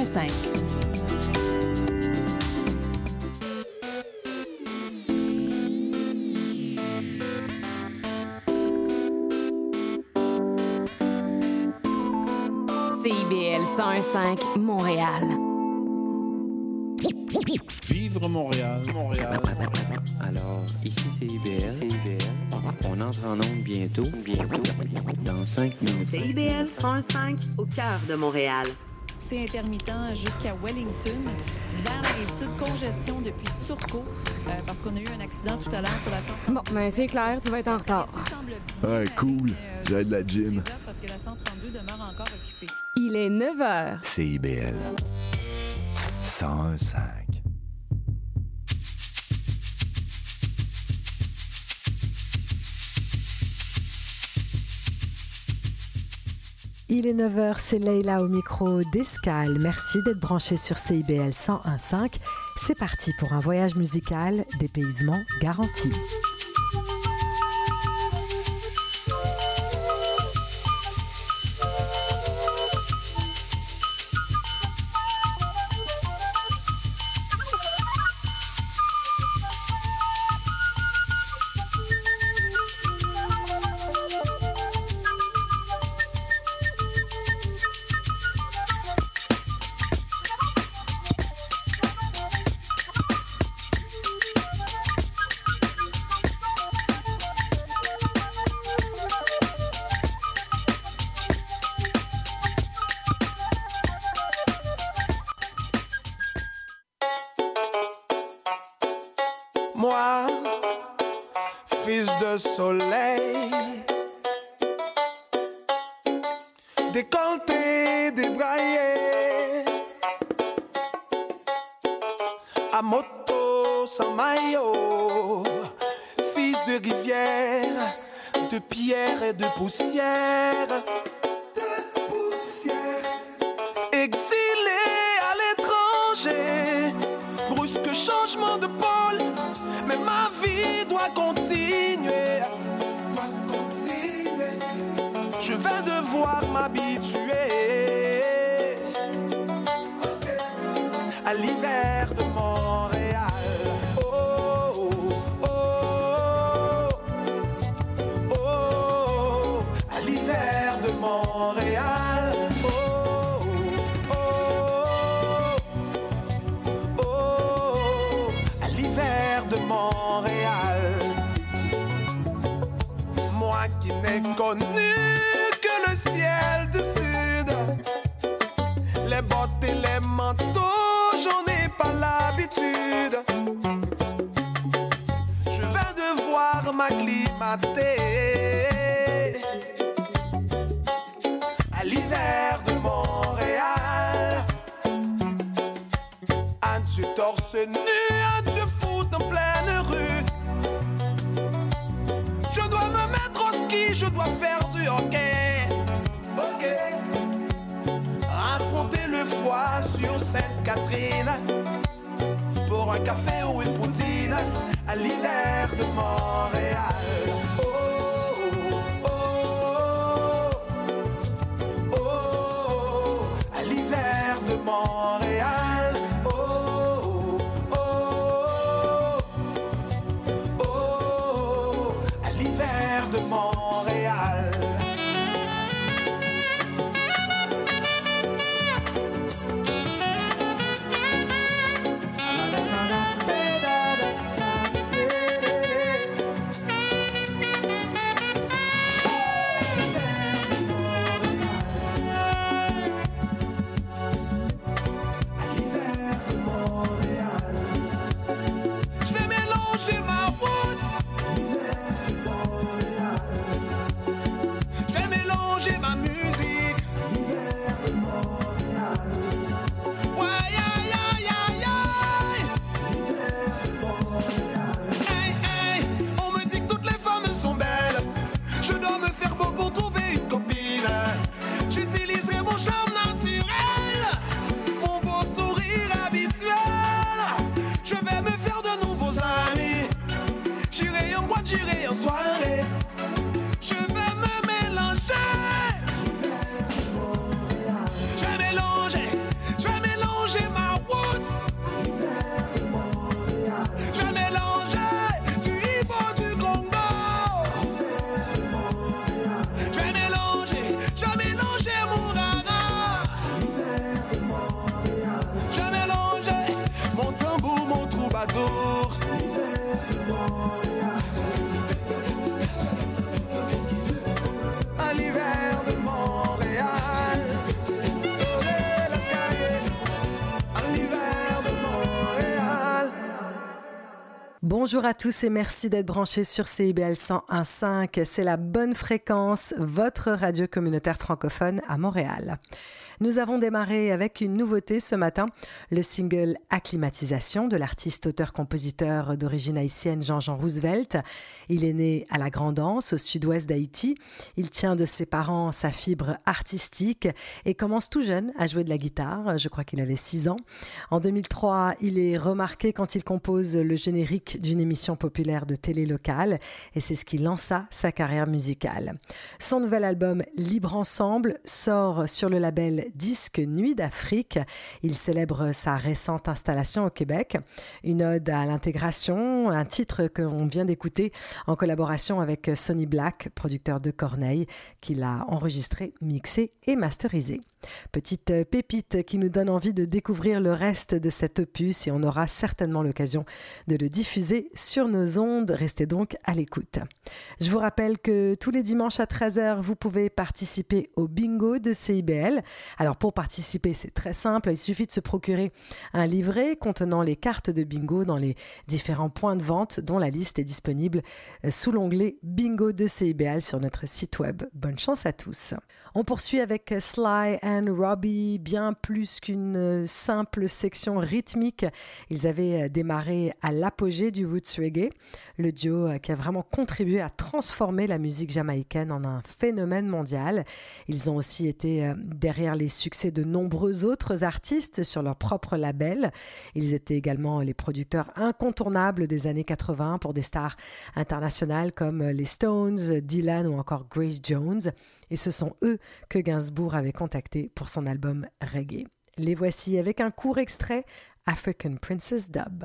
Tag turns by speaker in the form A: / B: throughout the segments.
A: 101.5.
B: CIBL 101.5 Montréal.
C: Vivre Montréal, Montréal.
D: Alors, ici c'est IBL. On entre en onde bientôt, bientôt, dans 5 minutes.
E: CIBL 105 au cœur de Montréal.
A: C'est intermittent jusqu'à Wellington. Vers la rive sud, congestion depuis Turcot, euh, parce qu'on a eu un accident tout à l'heure sur la 132.
B: Bon, ben c'est clair, tu vas être en retard.
F: Ouais, cool. J'ai de la gym.
A: Parce que la 132 demeure encore occupée.
B: Il est 9 h.
F: CIBL 101.5.
G: Il est 9h, c'est Leïla au micro d'Escale. Merci d'être branché sur CIBL 101.5. C'est parti pour un voyage musical, dépaysement garanti.
H: Décolleté, débraillé, à moto sans maillot, fils de rivière, de pierre et de poussière, m'habituer à l'hiver de Montréal. Un Dieu torse nu, un Dieu fou en pleine rue. Je dois me mettre au ski, je dois faire du hockey. Ok. Affronter le froid sur Sainte-Catherine. Pour un café ou une poutine à l'hiver de Montréal.
G: Bonjour à tous et merci d'être branchés sur CIBL 101.5. C'est la bonne fréquence, votre radio communautaire francophone à Montréal. Nous avons démarré avec une nouveauté ce matin, le single Acclimatisation de l'artiste auteur-compositeur d'origine haïtienne Jean-Jean Roosevelt. Il est né à la Grandance, au sud-ouest d'Haïti. Il tient de ses parents sa fibre artistique et commence tout jeune à jouer de la guitare. Je crois qu'il avait 6 ans. En 2003, il est remarqué quand il compose le générique d'une émission populaire de télé locale et c'est ce qui lança sa carrière musicale. Son nouvel album Libre Ensemble sort sur le label Disque Nuit d'Afrique. Il célèbre sa récente installation au Québec, une ode à l'intégration, un titre que l'on vient d'écouter en collaboration avec Sonny Black, producteur de Corneille, qui l'a enregistré, mixé et masterisé. Petite pépite qui nous donne envie de découvrir le reste de cet opus et on aura certainement l'occasion de le diffuser sur nos ondes. Restez donc à l'écoute. Je vous rappelle que tous les dimanches à 13h, vous pouvez participer au bingo de CIBL. Alors pour participer, c'est très simple, il suffit de se procurer un livret contenant les cartes de bingo dans les différents points de vente dont la liste est disponible sous l'onglet bingo de CIBL sur notre site web. Bonne chance à tous. On poursuit avec Sly and Robbie, bien plus qu'une simple section rythmique. Ils avaient démarré à l'apogée du roots reggae, le duo qui a vraiment contribué à transformer la musique jamaïcaine en un phénomène mondial. Ils ont aussi été derrière les succès de nombreux autres artistes sur leur propre label. Ils étaient également les producteurs incontournables des années 80 pour des stars internationales comme les Stones, Dylan ou encore Grace Jones. Et ce sont eux que Gainsbourg avait contactés pour son album Reggae. Les voici avec un court extrait African Princess Dub.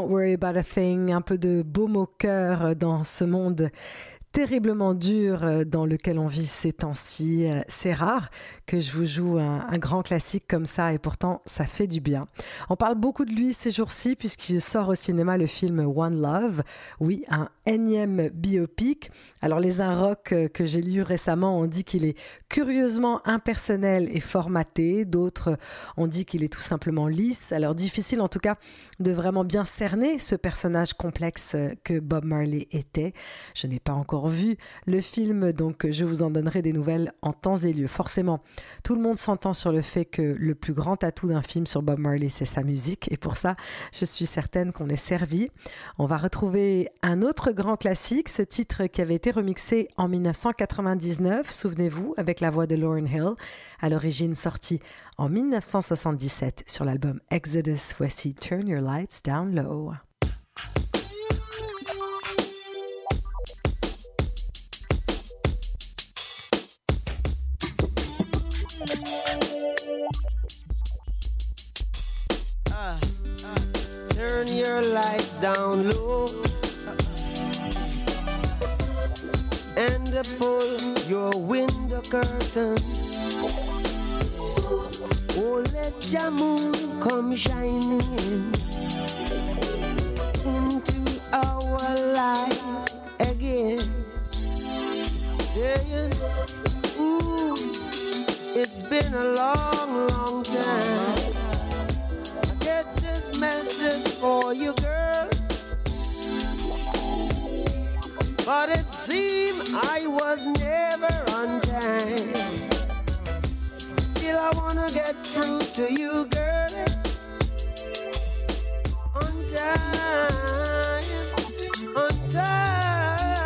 I: Don't worry about a thing,
G: un peu de baume au cœur dans ce monde terriblement dur euh, dans lequel on vit ces temps-ci. Euh, C'est rare que je vous joue un, un grand classique comme ça et pourtant ça fait du bien. On parle beaucoup de lui ces jours-ci puisqu'il sort au cinéma le film One Love. Oui, un énième biopic. Alors les Inrocks euh, que j'ai lus récemment ont dit qu'il est curieusement impersonnel et formaté. D'autres ont dit qu'il est tout simplement lisse. Alors difficile en tout cas de vraiment bien cerner ce personnage complexe que Bob Marley était. Je n'ai pas encore vu le film, donc je vous en donnerai des nouvelles en temps et lieu. Forcément, tout le monde s'entend sur le fait que le plus grand atout d'un film sur Bob Marley, c'est sa musique. Et pour ça, je suis certaine qu'on est servi. On va retrouver un autre grand classique, ce titre qui avait été remixé en 1999, souvenez-vous, avec la voix de Lauryn Hill, à l'origine sorti en 1977 sur l'album Exodus. Voici Turn Your Lights Down Low.
I: Turn your lights down low and pull your window curtain. Oh, let your moon come shining in into our life again. Saying, Ooh, it's been a long, long time. I get this message for you, girl. But it seemed I was never on time. Still, I wanna get through to you, girl. On time, on time.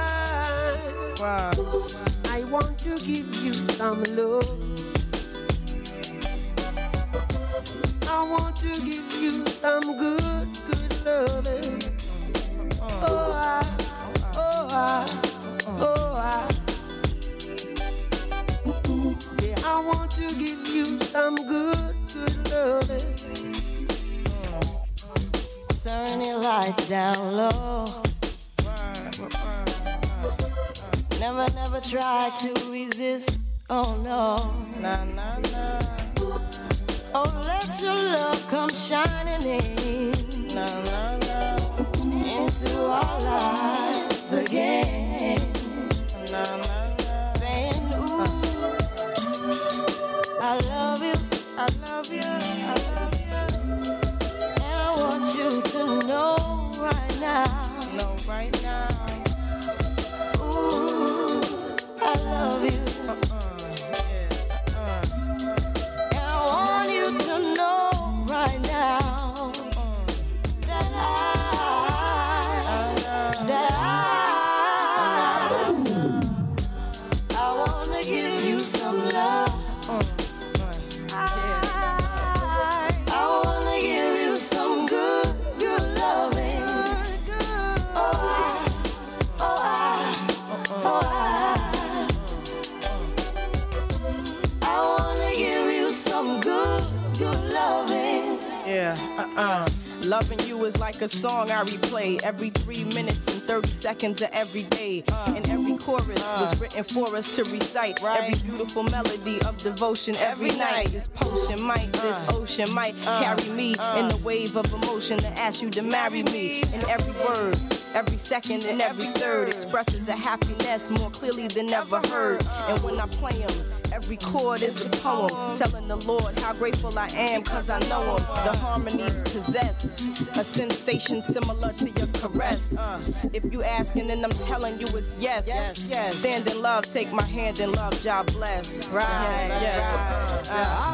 I: I want to give you some love. I want to give you some good, good loving. Oh, I, oh, I, oh, I. Yeah, I want to give you some good, good loving. Turn your lights down low. Never, never try to resist. Oh no. Nah, nah, nah.
J: Oh, let your love come shining in. Into our lives again. Saying, ooh, I love you, I love you, Loving you
K: is like a song I replay every three minutes and 30 seconds of every day. And every chorus was written for us to recite. Every beautiful melody of devotion every night. This potion might, this ocean might carry me in the wave of emotion to ask you to marry me. And every word, every second, and every third expresses a happiness more clearly than ever heard. And when I play them, Every chord is a poem telling the Lord how grateful I am because I know Him. The harmonies possess a sensation similar to your caress. Uh. If you asking, then I'm telling you it's yes. Yes, yes. Stand in love, take my hand in love, God bless. Right, yes.
L: Uh, I want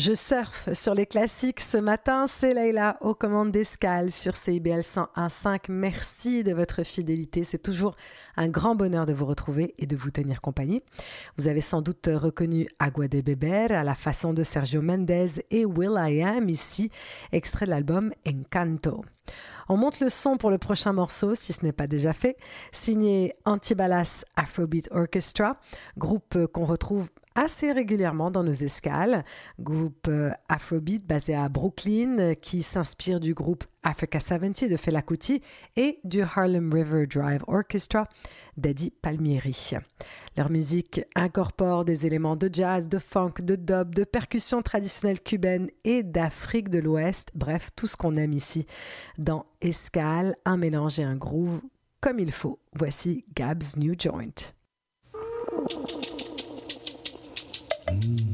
G: Je surfe sur les classiques ce matin. C'est Leïla aux commandes d'escale sur CIBL 101.5. Merci de votre fidélité. C'est toujours un grand bonheur de vous retrouver et de vous tenir compagnie. Vous avez sans doute reconnu Agua de Beber à la façon de Sergio Mendez et Will I Am ici, extrait de l'album Encanto. On monte le son pour le prochain morceau, si ce n'est pas déjà fait, signé Antibalas Afrobeat Orchestra, groupe qu'on retrouve assez régulièrement dans nos escales. Groupe euh, Afrobeat basé à Brooklyn euh, qui s'inspire du groupe Africa 70 de Fela Kuti et du Harlem River Drive Orchestra d'Eddie Palmieri. Leur musique incorpore des éléments de jazz, de funk, de dub, de percussions traditionnelles cubaines et d'Afrique de l'Ouest, bref, tout ce qu'on aime ici dans Escale, un mélange et un groove comme il faut. Voici Gab's New Joint.
M: Mm.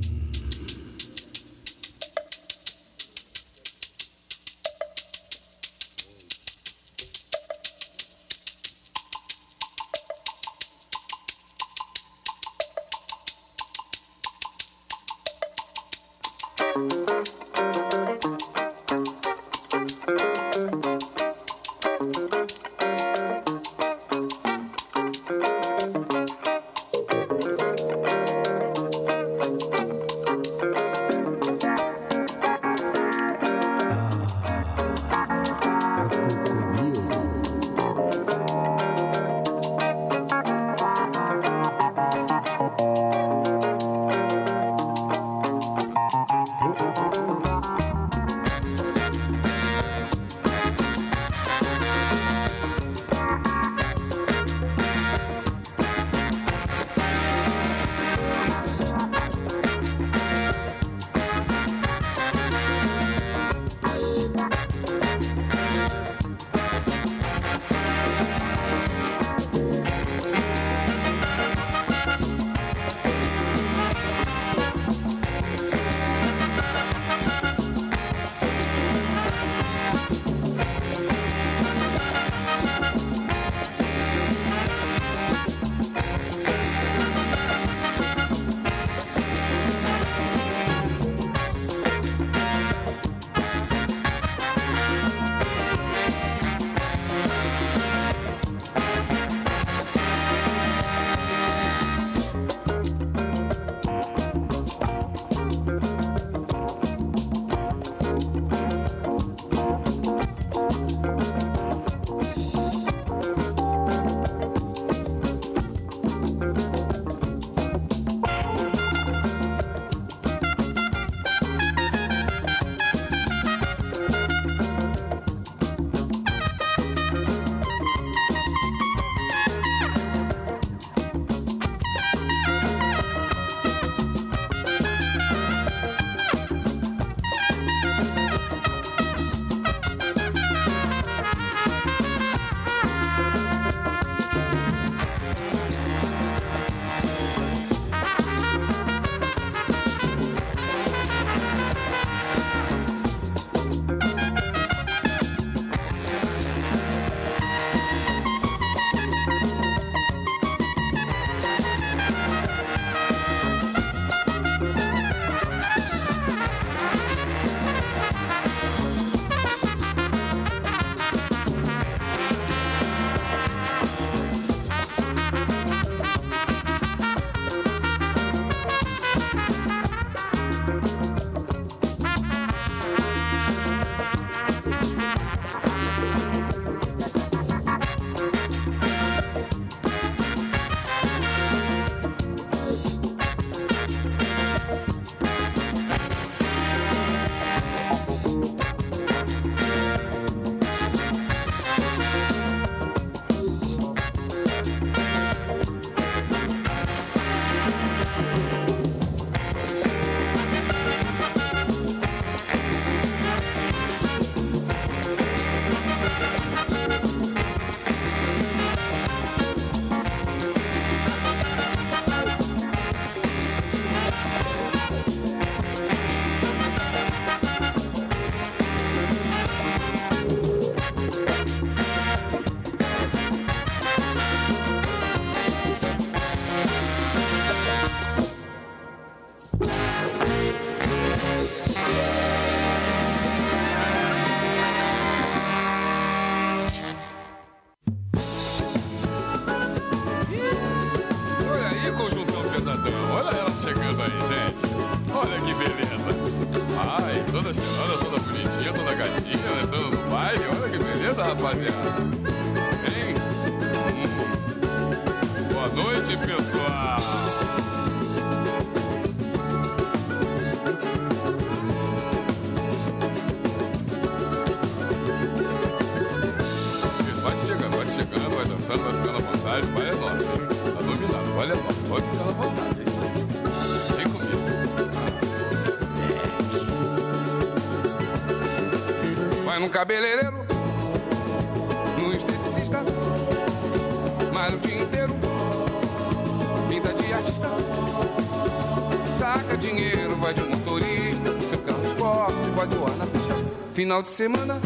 M: Final de semana,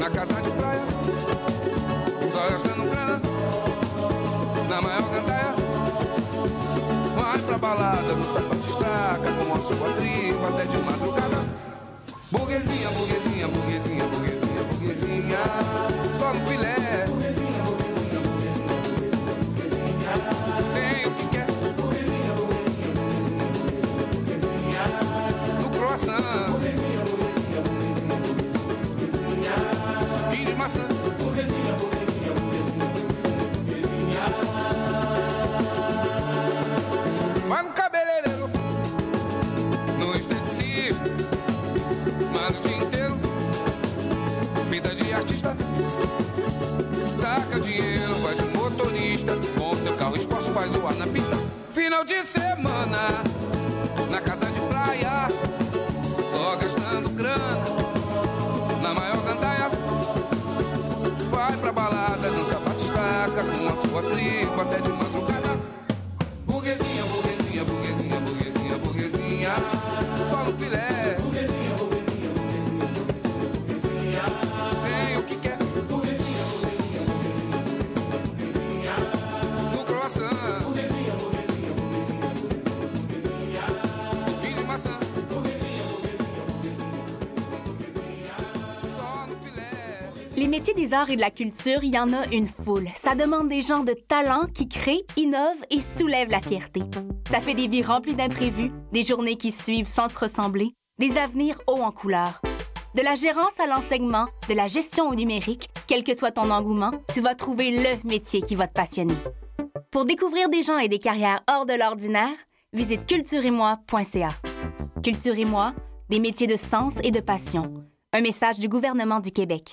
M: na casa de praia, só gastando grana, na maior gandaia. Vai pra balada, no sapato estaca, com a sua tripa até de madrugada. Burguesinha, burguesinha, burguesinha, burguesinha, burguesinha, só no filé. Carro esporte faz o ar na pista. Final de semana, na casa de praia. Só gastando grana, na maior gandaia. Vai pra balada, dança batistaca. Com a sua tripa até de
N: métiers des arts et de la culture, il y en a une foule. Ça demande des gens de talent qui créent, innovent et soulèvent la fierté. Ça fait des vies remplies d'imprévus, des journées qui suivent sans se ressembler, des avenirs hauts en couleur. De la gérance à l'enseignement, de la gestion au numérique, quel que soit ton engouement, tu vas trouver le métier qui va te passionner. Pour découvrir des gens et des carrières hors de l'ordinaire, visite cultureetmoi.ca. Culture et moi, des métiers de sens et de passion. Un message du gouvernement du Québec.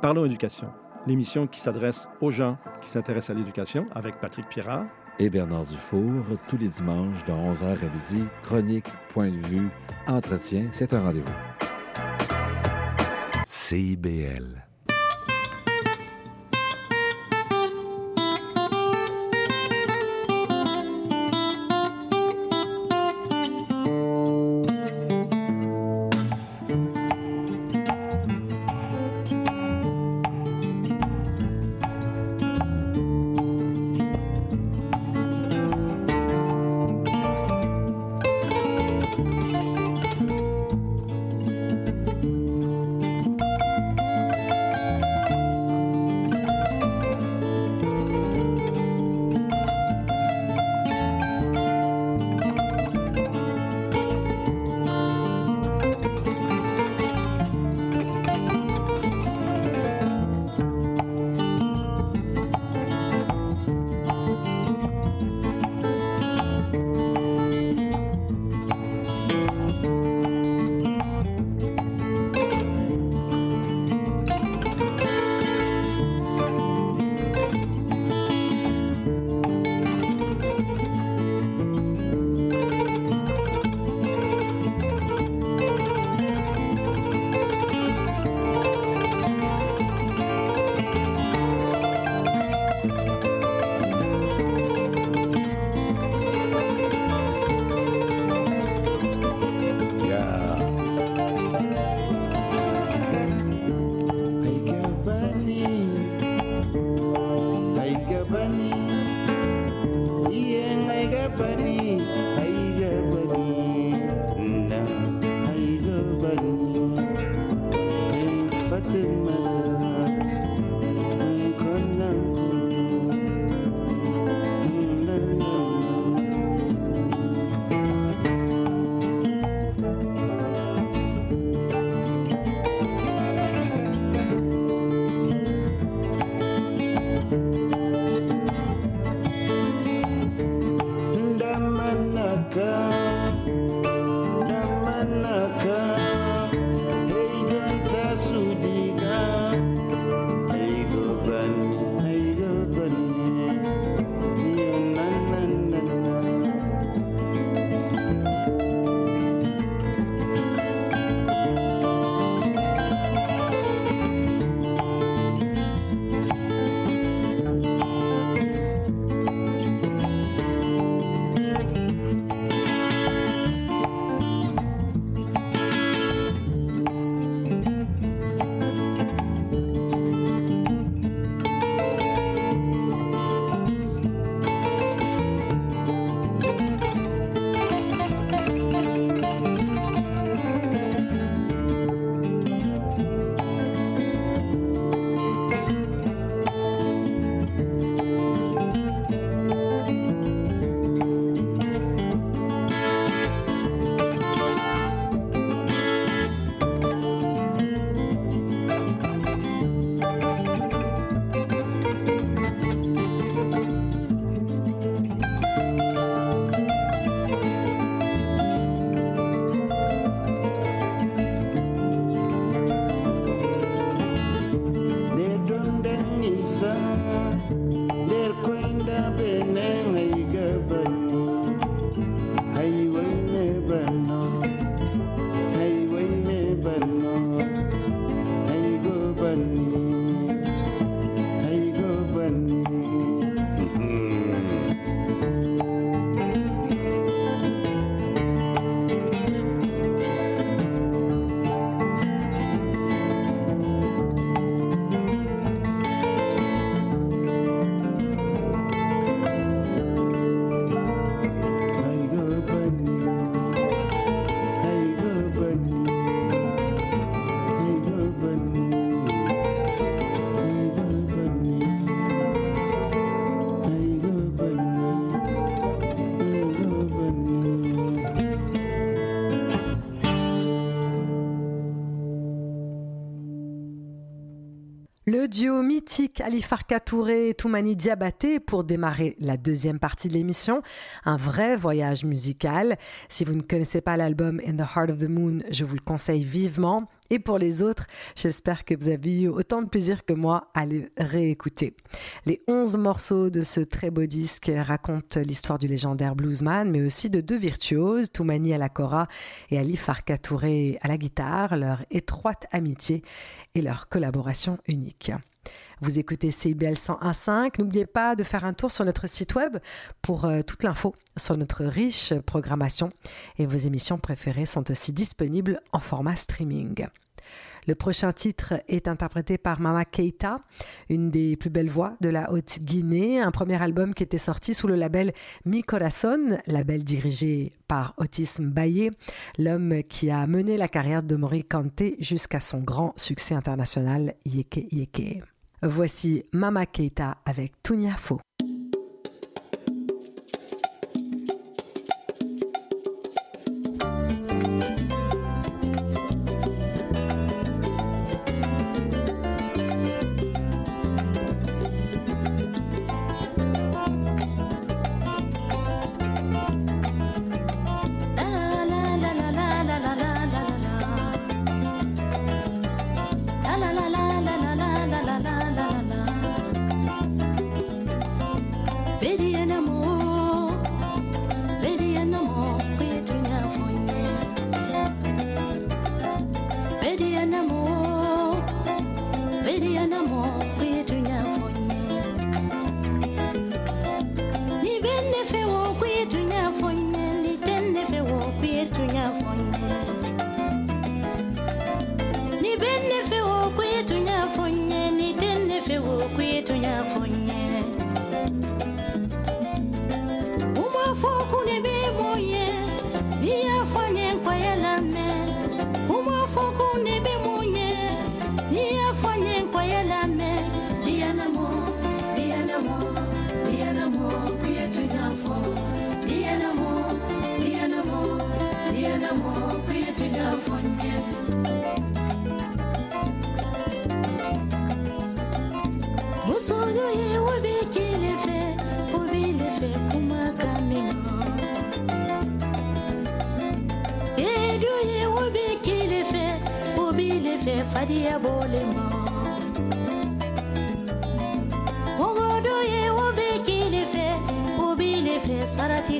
O: Parlons éducation, l'émission qui s'adresse aux gens qui s'intéressent à l'éducation avec Patrick Pirard.
P: Et Bernard Dufour, tous les dimanches de 11h à midi, chronique, point de vue, entretien, c'est un rendez-vous.
F: CIBL.
G: ye a ka Duo mythique Ali Farka Touré et Toumani Diabaté pour démarrer la deuxième partie de l'émission. Un vrai voyage musical. Si vous ne connaissez pas l'album In the Heart of the Moon, je vous le conseille vivement. Et pour les autres, j'espère que vous avez eu autant de plaisir que moi à les réécouter. Les 11 morceaux de ce très beau disque racontent l'histoire du légendaire bluesman, mais aussi de deux virtuoses, Toumani à la cora et Ali Farka Touré à la guitare, leur étroite amitié leur collaboration unique. Vous écoutez CIBL 101.5. N'oubliez pas de faire un tour sur notre site web pour euh, toute l'info sur notre riche programmation. Et vos émissions préférées sont aussi disponibles en format streaming. Le prochain titre est interprété par Mama Keita, une des plus belles voix de la Haute-Guinée, un premier album qui était sorti sous le label Mi Corazon, label dirigé par Otis Mbaye, l'homme qui a mené la carrière de Mori Kanté jusqu'à son grand succès international Yeke Yeke. Voici Mama Keita avec Tunia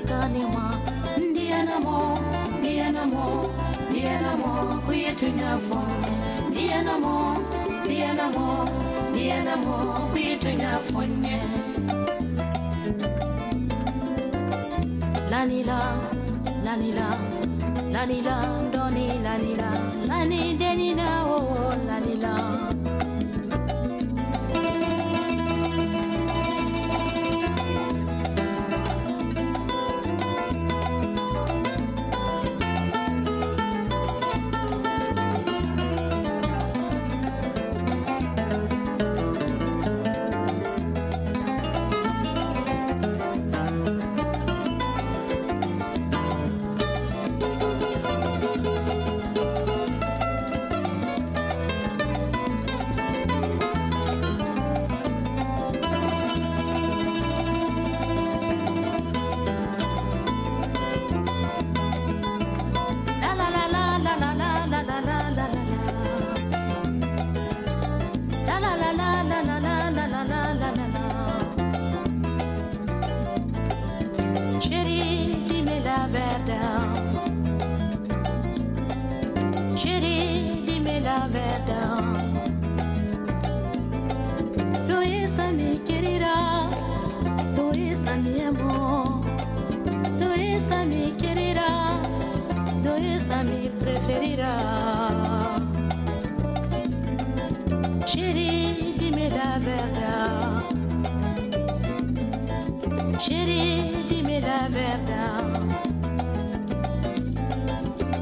Q: kanima ndiye namo ndiye namo ndiye namo kuyetunyafo ndiye namo ndiye namo ndiye namo kuyetunyafo nye. Lanila lanila lanila ndoni lanila. Lani denina oo oh.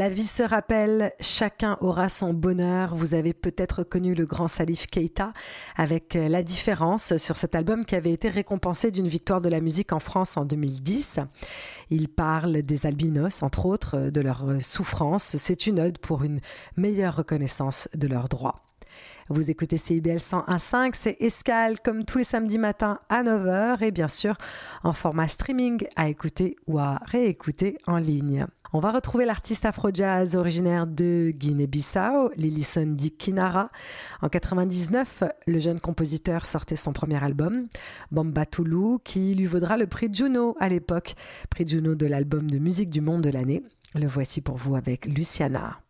Q: La
H: vie se rappelle, chacun aura son bonheur.
G: Vous avez peut-être connu le grand Salif Keita avec euh, La différence sur cet album qui avait été récompensé d'une victoire de la musique en France en 2010. Il parle des albinos, entre autres, euh, de leur euh, souffrance. C'est une ode pour une meilleure reconnaissance de leurs droits. Vous écoutez CIBL 101.5, c'est Escale comme tous les samedis matins à 9h et bien sûr en format streaming à écouter ou à réécouter en ligne. On va retrouver l'artiste afro-jazz originaire de Guinée-Bissau, Lilison Di Kinara. En 99, le jeune compositeur sortait son premier album, Bamba Toulou, qui lui vaudra le prix Juno à l'époque, prix Juno de l'album de musique du monde de l'année. Le voici pour vous avec Luciana.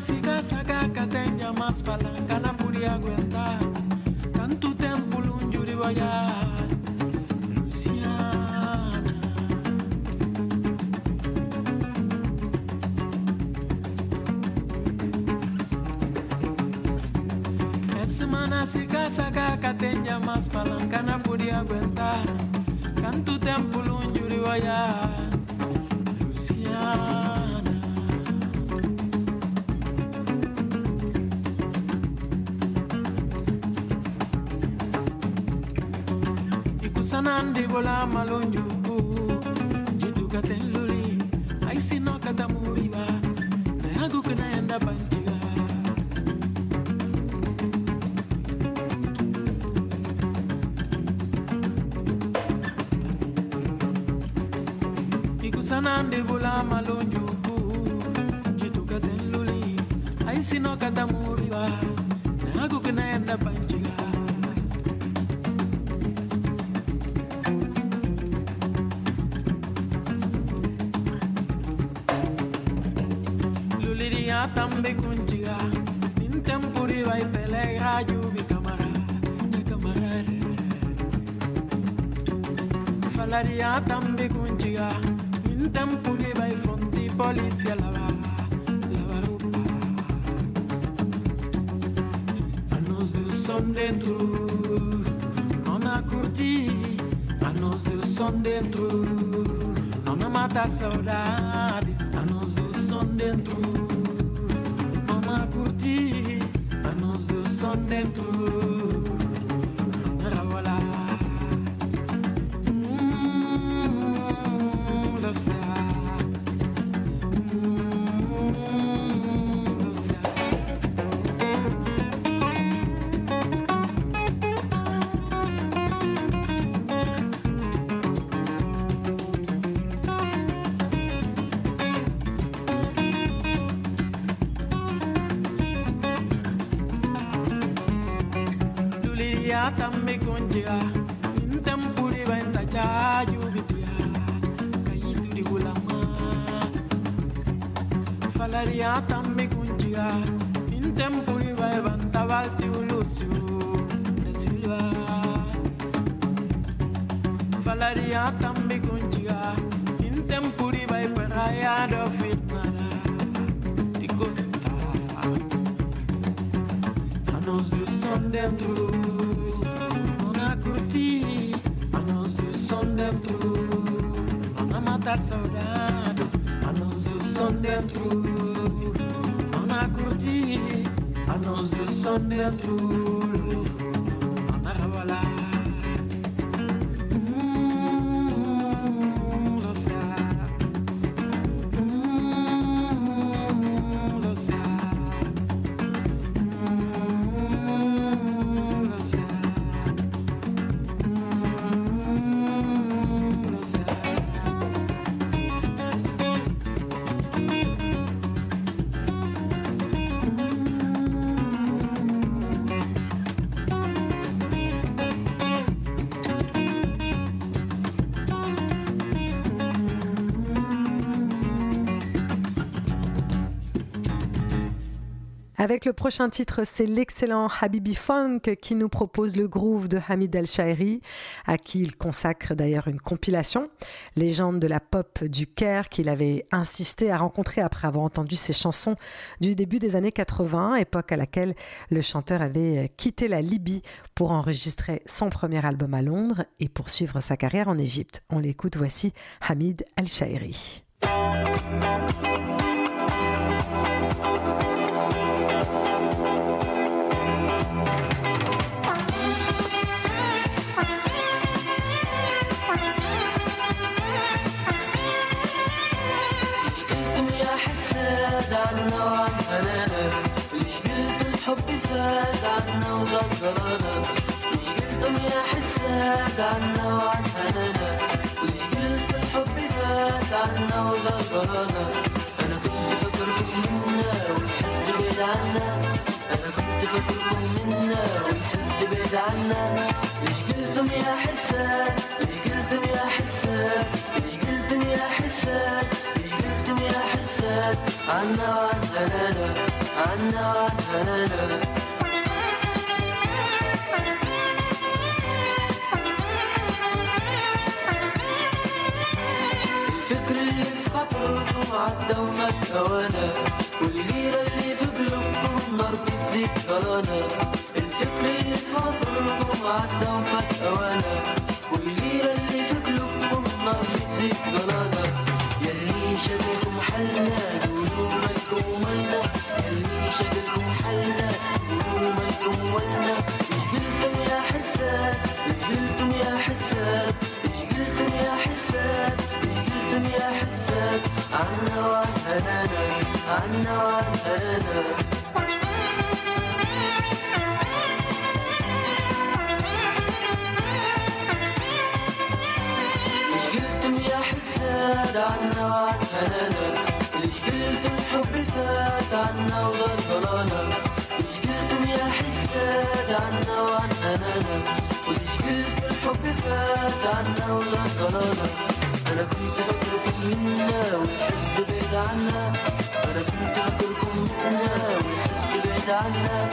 R: se casa caca mas mais palanca não kan aguentar tanto tempo longe Luciana. Essa semana se casa caca mas mais palanca não kan aguentar tanto tempo longe debola malonjo jidugate lori aisina katamu soda. muitas saudades, a nós do som dentro, não na a nós do som dentro.
G: Avec le prochain titre, c'est l'excellent Habibi Funk qui nous propose le groove de Hamid El Shaeri, à qui il consacre d'ailleurs une compilation, légende de la pop du Caire qu'il avait insisté à rencontrer après avoir entendu ses chansons du début des années 80, époque à laquelle le chanteur avait quitté la Libye pour enregistrer son premier album à Londres et poursuivre sa carrière en Égypte. On l'écoute, voici Hamid El Shaeri.
R: الحب فات عنا ضلانا ليش قلتم يا حساد عنا وعن حنانا ليش قلتم الحب فات عنا وزاد ضلانا أنا كنت فاكركم منا والحسد بعيد عنا. أنا كنت فاكركم منا والحسد بعيد عنا. ليش قلتم يا حساد ليش قلتم يا حساد ليش قلتم يا حساد.
S: البنات عنا عالبنات عنا عالبنات الفكر اللي في خاطركم عدى وما تهوانا والغيرة اللي في قلوبكم نار بتزيد كرانا الفكر اللي في خاطركم عدى وما تهوانا عنا وعن هنانا ليش قلتم يا حساد عنا وعن هنانا ليش قلتم حبي فات عنا وغير قلتم يا حساد عنا وعن هنانا وليش قلتم الحب فات عنا وغير أنا كنت فاكركم منا والحس بعيد عنا. عنا وشفت بعيد عنا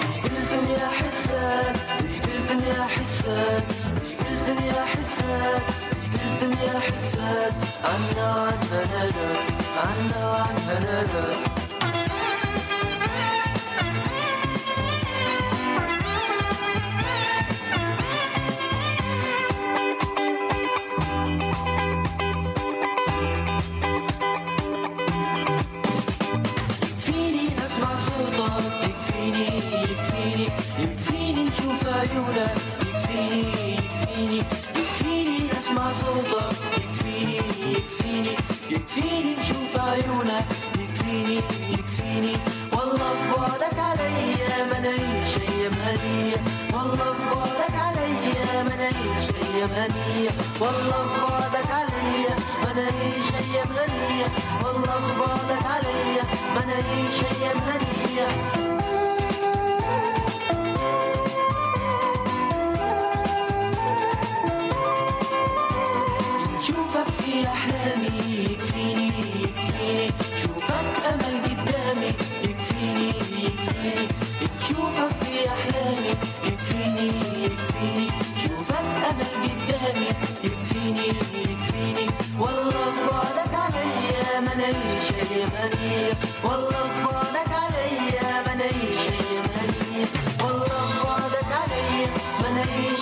S: مش بالدنيا حسك مش بالدنيا حسك مش بالدنيا حسك مش بالدنيا حسك عنا وعنا نادى عنا وعنا نادى والله ببعدك عليا مناقيش هي مغنية والله ببعدك عليا مناقيش هي مغنية منيش يا غني. والله ببعدك عليا منيش يا غني. والله ببعدك عليا منيش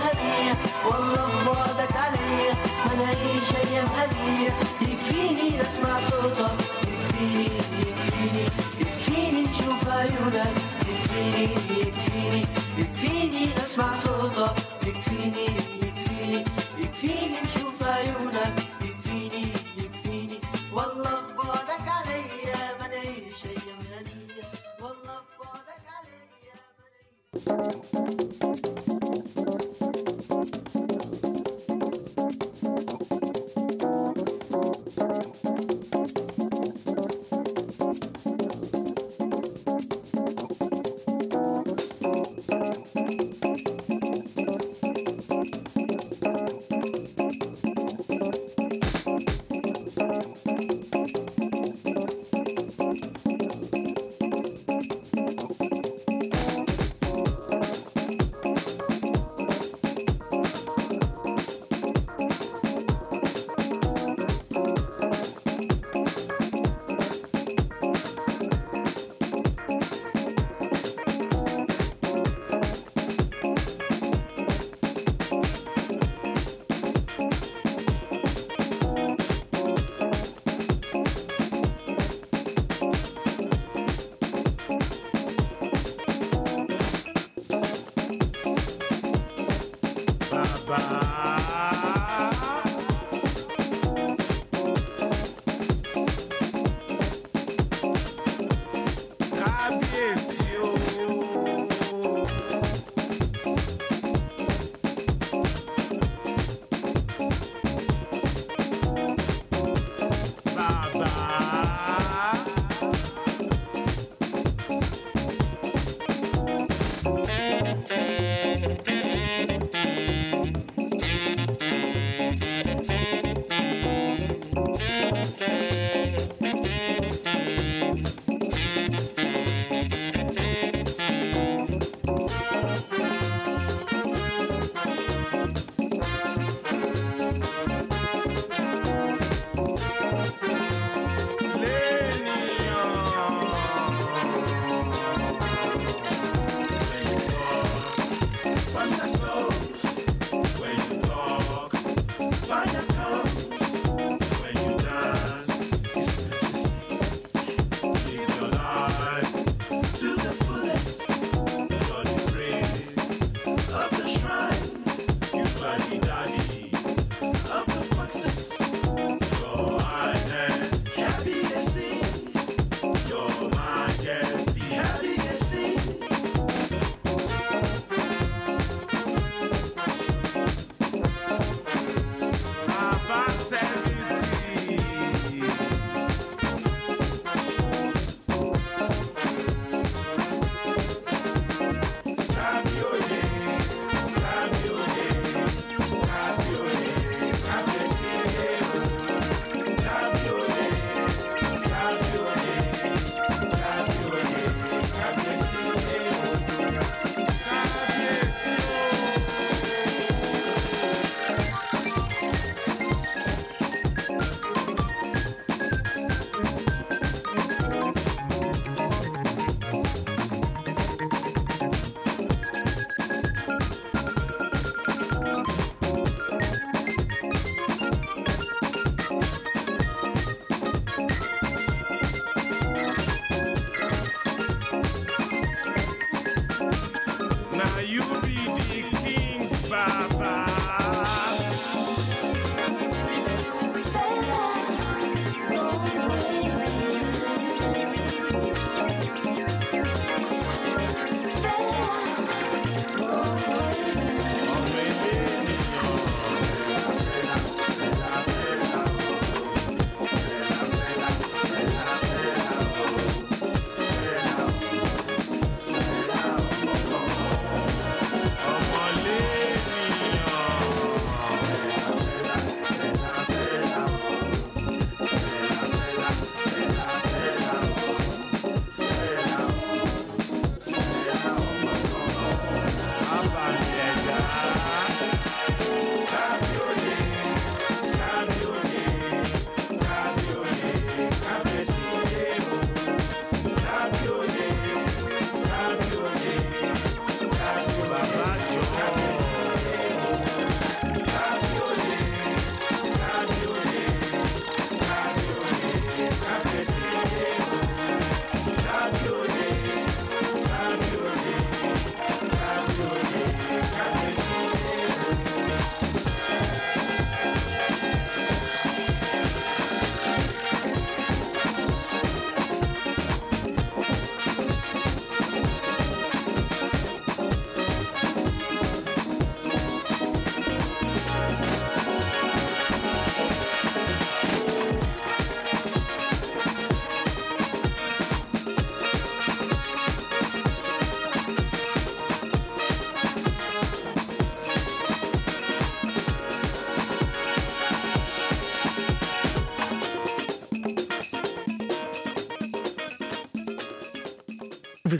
S: غني. والله ببعدك عليا منيش غني.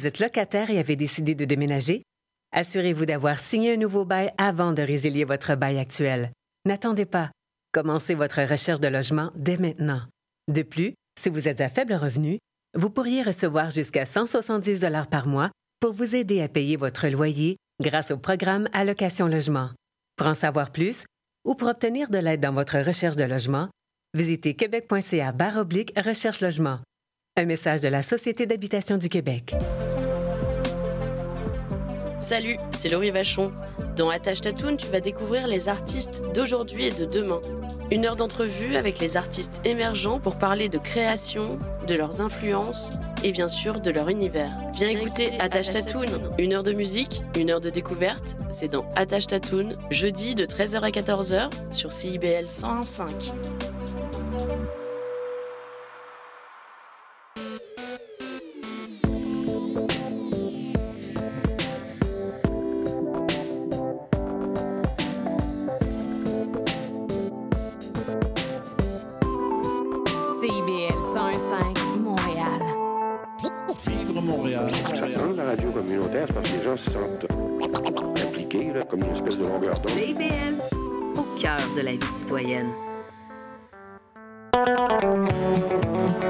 E: Vous êtes locataire et avez décidé de déménager? Assurez-vous d'avoir signé un nouveau bail avant de résilier votre bail actuel. N'attendez pas. Commencez votre recherche de logement dès maintenant. De plus, si vous êtes à faible revenu, vous pourriez recevoir jusqu'à 170 par mois pour vous aider à payer votre loyer grâce au programme Allocation Logement. Pour en savoir plus ou pour obtenir de l'aide dans votre recherche de logement, visitez québec.ca recherche logement. Un message de la Société d'habitation du Québec.
T: Salut, c'est Laurie Vachon. Dans Attache Tatoon, tu vas découvrir les artistes d'aujourd'hui et de demain. Une heure d'entrevue avec les artistes émergents pour parler de création, de leurs influences et bien sûr de leur univers. Viens écouter Attache une heure de musique, une heure de découverte. C'est dans Attache Tatoon, jeudi de 13h à 14h sur CIBL 101.5.